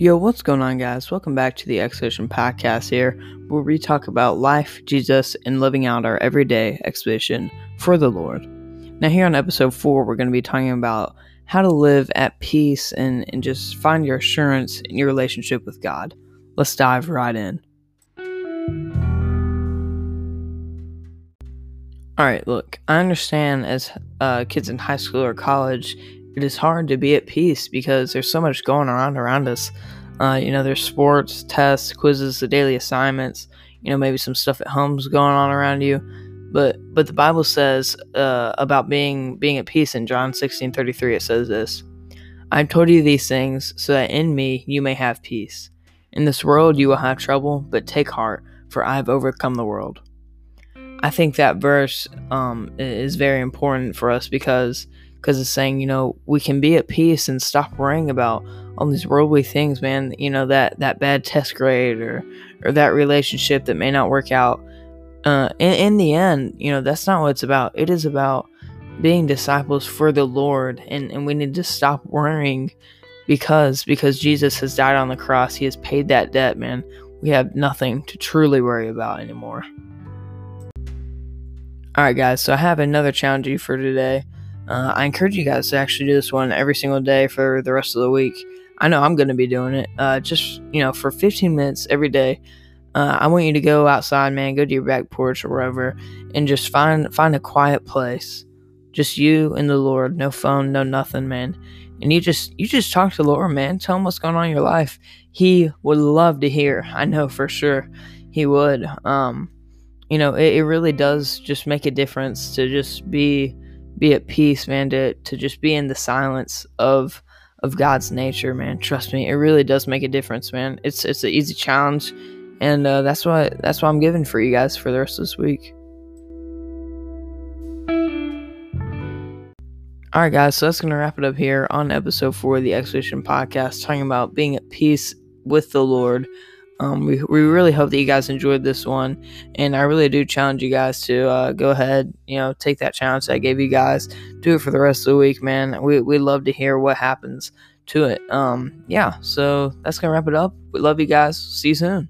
Yo, what's going on, guys? Welcome back to the Expedition Podcast here, where we talk about life, Jesus, and living out our everyday expedition for the Lord. Now, here on episode four, we're going to be talking about how to live at peace and, and just find your assurance in your relationship with God. Let's dive right in. All right, look, I understand as uh, kids in high school or college, it is hard to be at peace because there's so much going on around us. Uh, you know, there's sports, tests, quizzes, the daily assignments. You know, maybe some stuff at home's going on around you. But but the Bible says uh, about being being at peace in John 16 33. It says this: "I've told you these things so that in me you may have peace. In this world you will have trouble, but take heart, for I have overcome the world." I think that verse um, is very important for us because because it's saying you know we can be at peace and stop worrying about all these worldly things, man. You know that that bad test grade or or that relationship that may not work out. Uh, in, in the end, you know that's not what it's about. It is about being disciples for the Lord, and and we need to stop worrying because because Jesus has died on the cross. He has paid that debt, man. We have nothing to truly worry about anymore. All right, guys. So I have another challenge for today. Uh, I encourage you guys to actually do this one every single day for the rest of the week. I know I'm going to be doing it. Uh, just you know, for 15 minutes every day. Uh, I want you to go outside, man. Go to your back porch or wherever, and just find find a quiet place. Just you and the Lord. No phone, no nothing, man. And you just you just talk to the Lord, man. Tell him what's going on in your life. He would love to hear. I know for sure he would. Um, you know, it, it really does just make a difference to just be be at peace, man. To to just be in the silence of of God's nature, man. Trust me, it really does make a difference, man. It's it's an easy challenge, and uh, that's what that's what I'm giving for you guys for the rest of this week. All right, guys. So that's gonna wrap it up here on episode four of the Expedition Podcast, talking about being at peace with the Lord. Um, we, we really hope that you guys enjoyed this one, and I really do challenge you guys to uh, go ahead, you know, take that challenge that I gave you guys, do it for the rest of the week, man. We we love to hear what happens to it. Um, yeah, so that's gonna wrap it up. We love you guys. See you soon.